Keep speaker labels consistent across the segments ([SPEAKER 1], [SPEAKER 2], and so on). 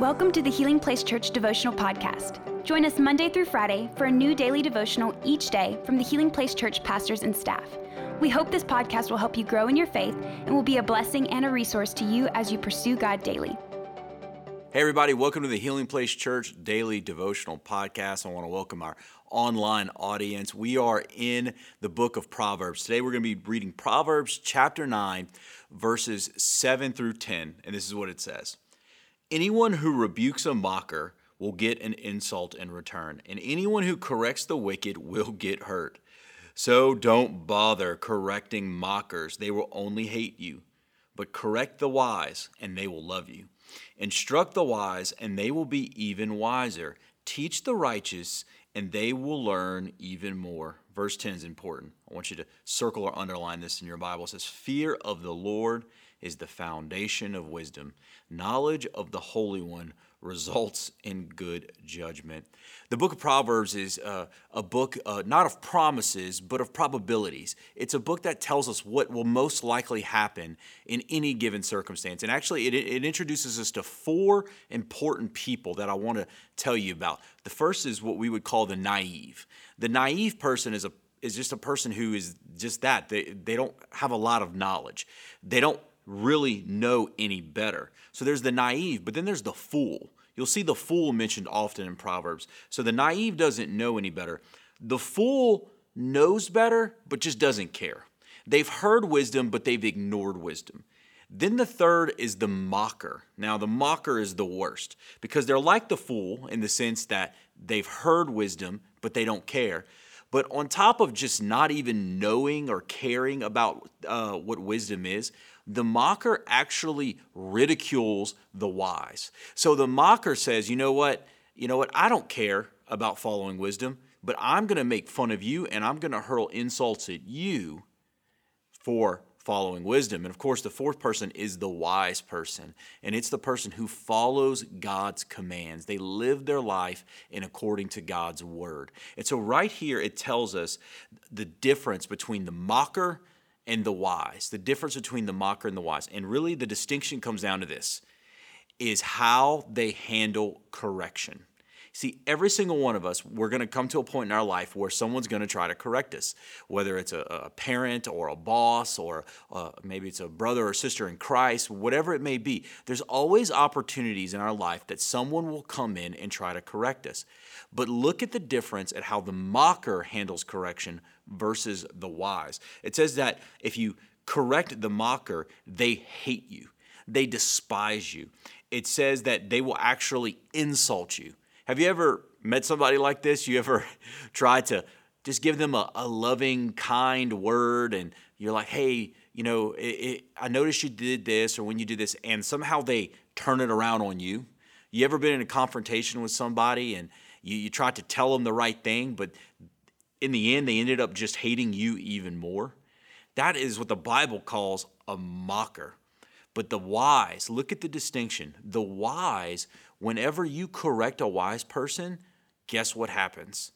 [SPEAKER 1] Welcome to the Healing Place Church Devotional Podcast. Join us Monday through Friday for a new daily devotional each day from the Healing Place Church pastors and staff. We hope this podcast will help you grow in your faith and will be a blessing and a resource to you as you pursue God daily.
[SPEAKER 2] Hey, everybody, welcome to the Healing Place Church Daily Devotional Podcast. I want to welcome our online audience. We are in the book of Proverbs. Today, we're going to be reading Proverbs chapter 9, verses 7 through 10. And this is what it says Anyone who rebukes a mocker will get an insult in return, and anyone who corrects the wicked will get hurt. So don't bother correcting mockers, they will only hate you. But correct the wise, and they will love you. Instruct the wise, and they will be even wiser. Teach the righteous, and they will learn even more. Verse 10 is important. I want you to circle or underline this in your Bible. It says, Fear of the Lord is the foundation of wisdom. Knowledge of the Holy One results in good judgment. The book of Proverbs is uh, a book uh, not of promises, but of probabilities. It's a book that tells us what will most likely happen in any given circumstance. And actually, it, it introduces us to four important people that I want to tell you about. The first is what we would call the naive. The naive person is a is just a person who is just that. They, they don't have a lot of knowledge. They don't really know any better. So there's the naive, but then there's the fool. You'll see the fool mentioned often in Proverbs. So the naive doesn't know any better. The fool knows better, but just doesn't care. They've heard wisdom, but they've ignored wisdom. Then the third is the mocker. Now, the mocker is the worst because they're like the fool in the sense that they've heard wisdom, but they don't care. But on top of just not even knowing or caring about uh, what wisdom is, the mocker actually ridicules the wise. So the mocker says, you know what? You know what? I don't care about following wisdom, but I'm going to make fun of you and I'm going to hurl insults at you for following wisdom. And of course, the fourth person is the wise person, and it's the person who follows God's commands. They live their life in according to God's word. And so, right here, it tells us the difference between the mocker and the wise, the difference between the mocker and the wise. And really, the distinction comes down to this is how they handle correction. See, every single one of us, we're going to come to a point in our life where someone's going to try to correct us, whether it's a, a parent or a boss or uh, maybe it's a brother or sister in Christ, whatever it may be. There's always opportunities in our life that someone will come in and try to correct us. But look at the difference at how the mocker handles correction versus the wise. It says that if you correct the mocker, they hate you, they despise you. It says that they will actually insult you. Have you ever met somebody like this? You ever tried to just give them a, a loving, kind word and you're like, hey, you know, it, it, I noticed you did this or when you did this, and somehow they turn it around on you? You ever been in a confrontation with somebody and you, you tried to tell them the right thing, but in the end, they ended up just hating you even more? That is what the Bible calls a mocker. But the wise, look at the distinction. The wise whenever you correct a wise person, guess what happens?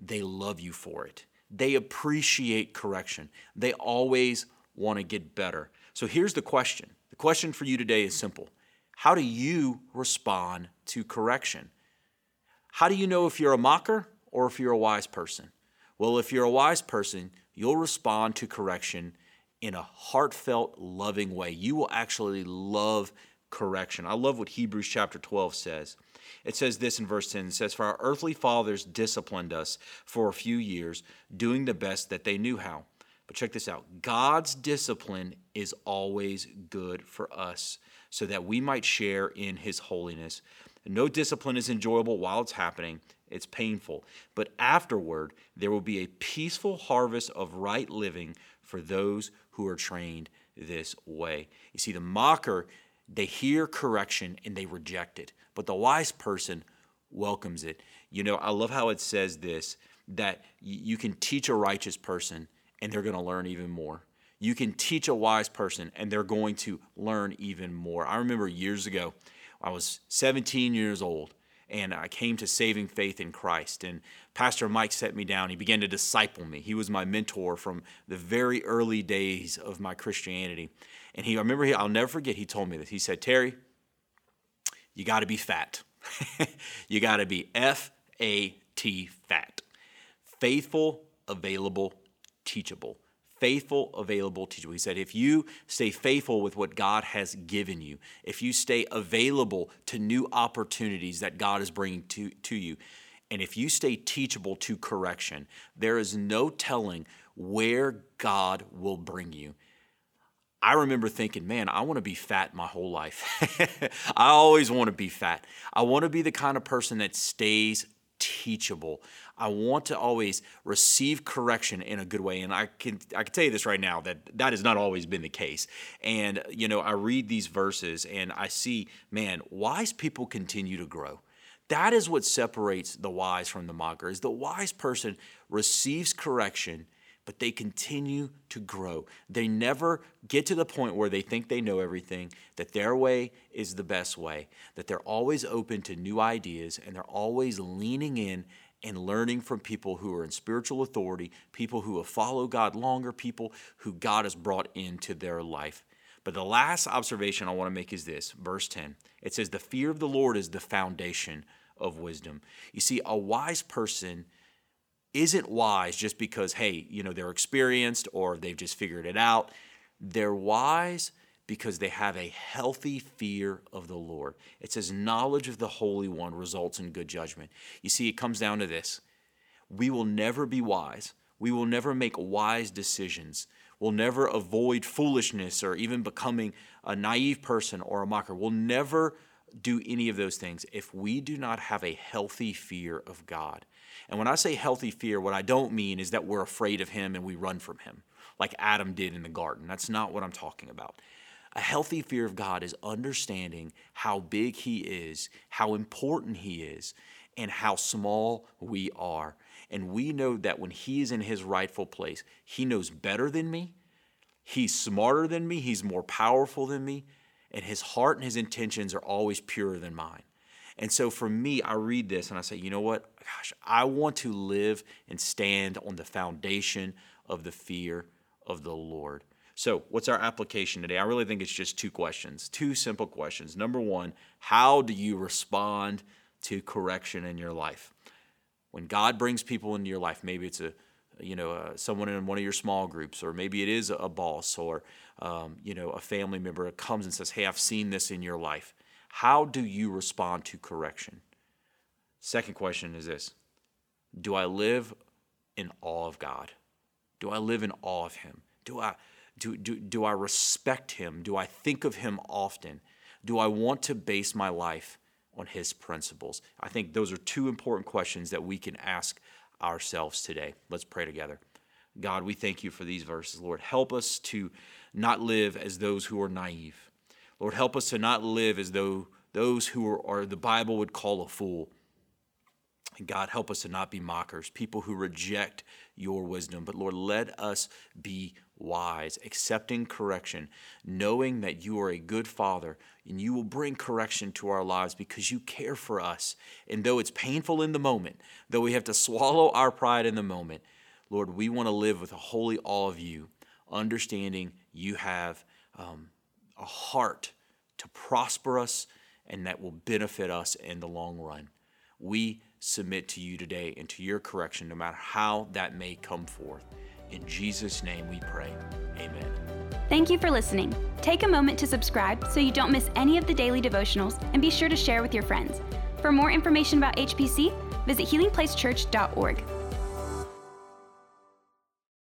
[SPEAKER 2] They love you for it. They appreciate correction. They always want to get better. So here's the question the question for you today is simple How do you respond to correction? How do you know if you're a mocker or if you're a wise person? Well, if you're a wise person, you'll respond to correction in a heartfelt, loving way. You will actually love correction. I love what Hebrews chapter 12 says. It says this in verse 10 it says, For our earthly fathers disciplined us for a few years, doing the best that they knew how. But check this out God's discipline is always good for us, so that we might share in his holiness. No discipline is enjoyable while it's happening, it's painful. But afterward, there will be a peaceful harvest of right living for those who are trained this way. You see, the mocker they hear correction and they reject it. But the wise person welcomes it. You know, I love how it says this that you can teach a righteous person and they're going to learn even more. You can teach a wise person and they're going to learn even more. I remember years ago, I was 17 years old and I came to saving faith in Christ. And Pastor Mike set me down. He began to disciple me. He was my mentor from the very early days of my Christianity. And he, I remember, he, I'll never forget, he told me this. He said, Terry, you got to be fat. you got to be F A T, fat. Faithful, available, teachable. Faithful, available, teachable. He said, if you stay faithful with what God has given you, if you stay available to new opportunities that God is bringing to, to you, and if you stay teachable to correction, there is no telling where God will bring you. I remember thinking, man, I want to be fat my whole life. I always want to be fat. I want to be the kind of person that stays teachable. I want to always receive correction in a good way. And I can I can tell you this right now that that has not always been the case. And you know, I read these verses and I see, man, wise people continue to grow. That is what separates the wise from the mocker. Is the wise person receives correction but they continue to grow. They never get to the point where they think they know everything, that their way is the best way, that they're always open to new ideas and they're always leaning in and learning from people who are in spiritual authority, people who have followed God longer, people who God has brought into their life. But the last observation I want to make is this verse 10. It says, The fear of the Lord is the foundation of wisdom. You see, a wise person isn't wise just because, hey, you know, they're experienced or they've just figured it out. They're wise because they have a healthy fear of the Lord. It says, knowledge of the Holy One results in good judgment. You see, it comes down to this we will never be wise, we will never make wise decisions. We'll never avoid foolishness or even becoming a naive person or a mocker. We'll never do any of those things if we do not have a healthy fear of God. And when I say healthy fear, what I don't mean is that we're afraid of him and we run from him, like Adam did in the garden. That's not what I'm talking about. A healthy fear of God is understanding how big he is, how important he is, and how small we are. And we know that when he is in his rightful place, he knows better than me, he's smarter than me, he's more powerful than me, and his heart and his intentions are always purer than mine. And so for me, I read this and I say, you know what? Gosh, I want to live and stand on the foundation of the fear of the Lord. So, what's our application today? I really think it's just two questions, two simple questions. Number one, how do you respond to correction in your life? When God brings people into your life, maybe it's a you know uh, someone in one of your small groups, or maybe it is a boss, or um, you know a family member comes and says, "Hey, I've seen this in your life." How do you respond to correction? Second question is this Do I live in awe of God? Do I live in awe of Him? Do I, do, do, do I respect Him? Do I think of Him often? Do I want to base my life on His principles? I think those are two important questions that we can ask ourselves today. Let's pray together. God, we thank you for these verses. Lord, help us to not live as those who are naive. Lord, help us to not live as though those who are, are the Bible would call a fool. And God, help us to not be mockers, people who reject your wisdom. But Lord, let us be wise, accepting correction, knowing that you are a good father and you will bring correction to our lives because you care for us. And though it's painful in the moment, though we have to swallow our pride in the moment, Lord, we want to live with a holy awe of you, understanding you have um, a heart to prosper us and that will benefit us in the long run. We submit to you today and to your correction, no matter how that may come forth. In Jesus' name we pray. Amen.
[SPEAKER 1] Thank you for listening. Take a moment to subscribe so you don't miss any of the daily devotionals and be sure to share with your friends. For more information about HPC, visit healingplacechurch.org.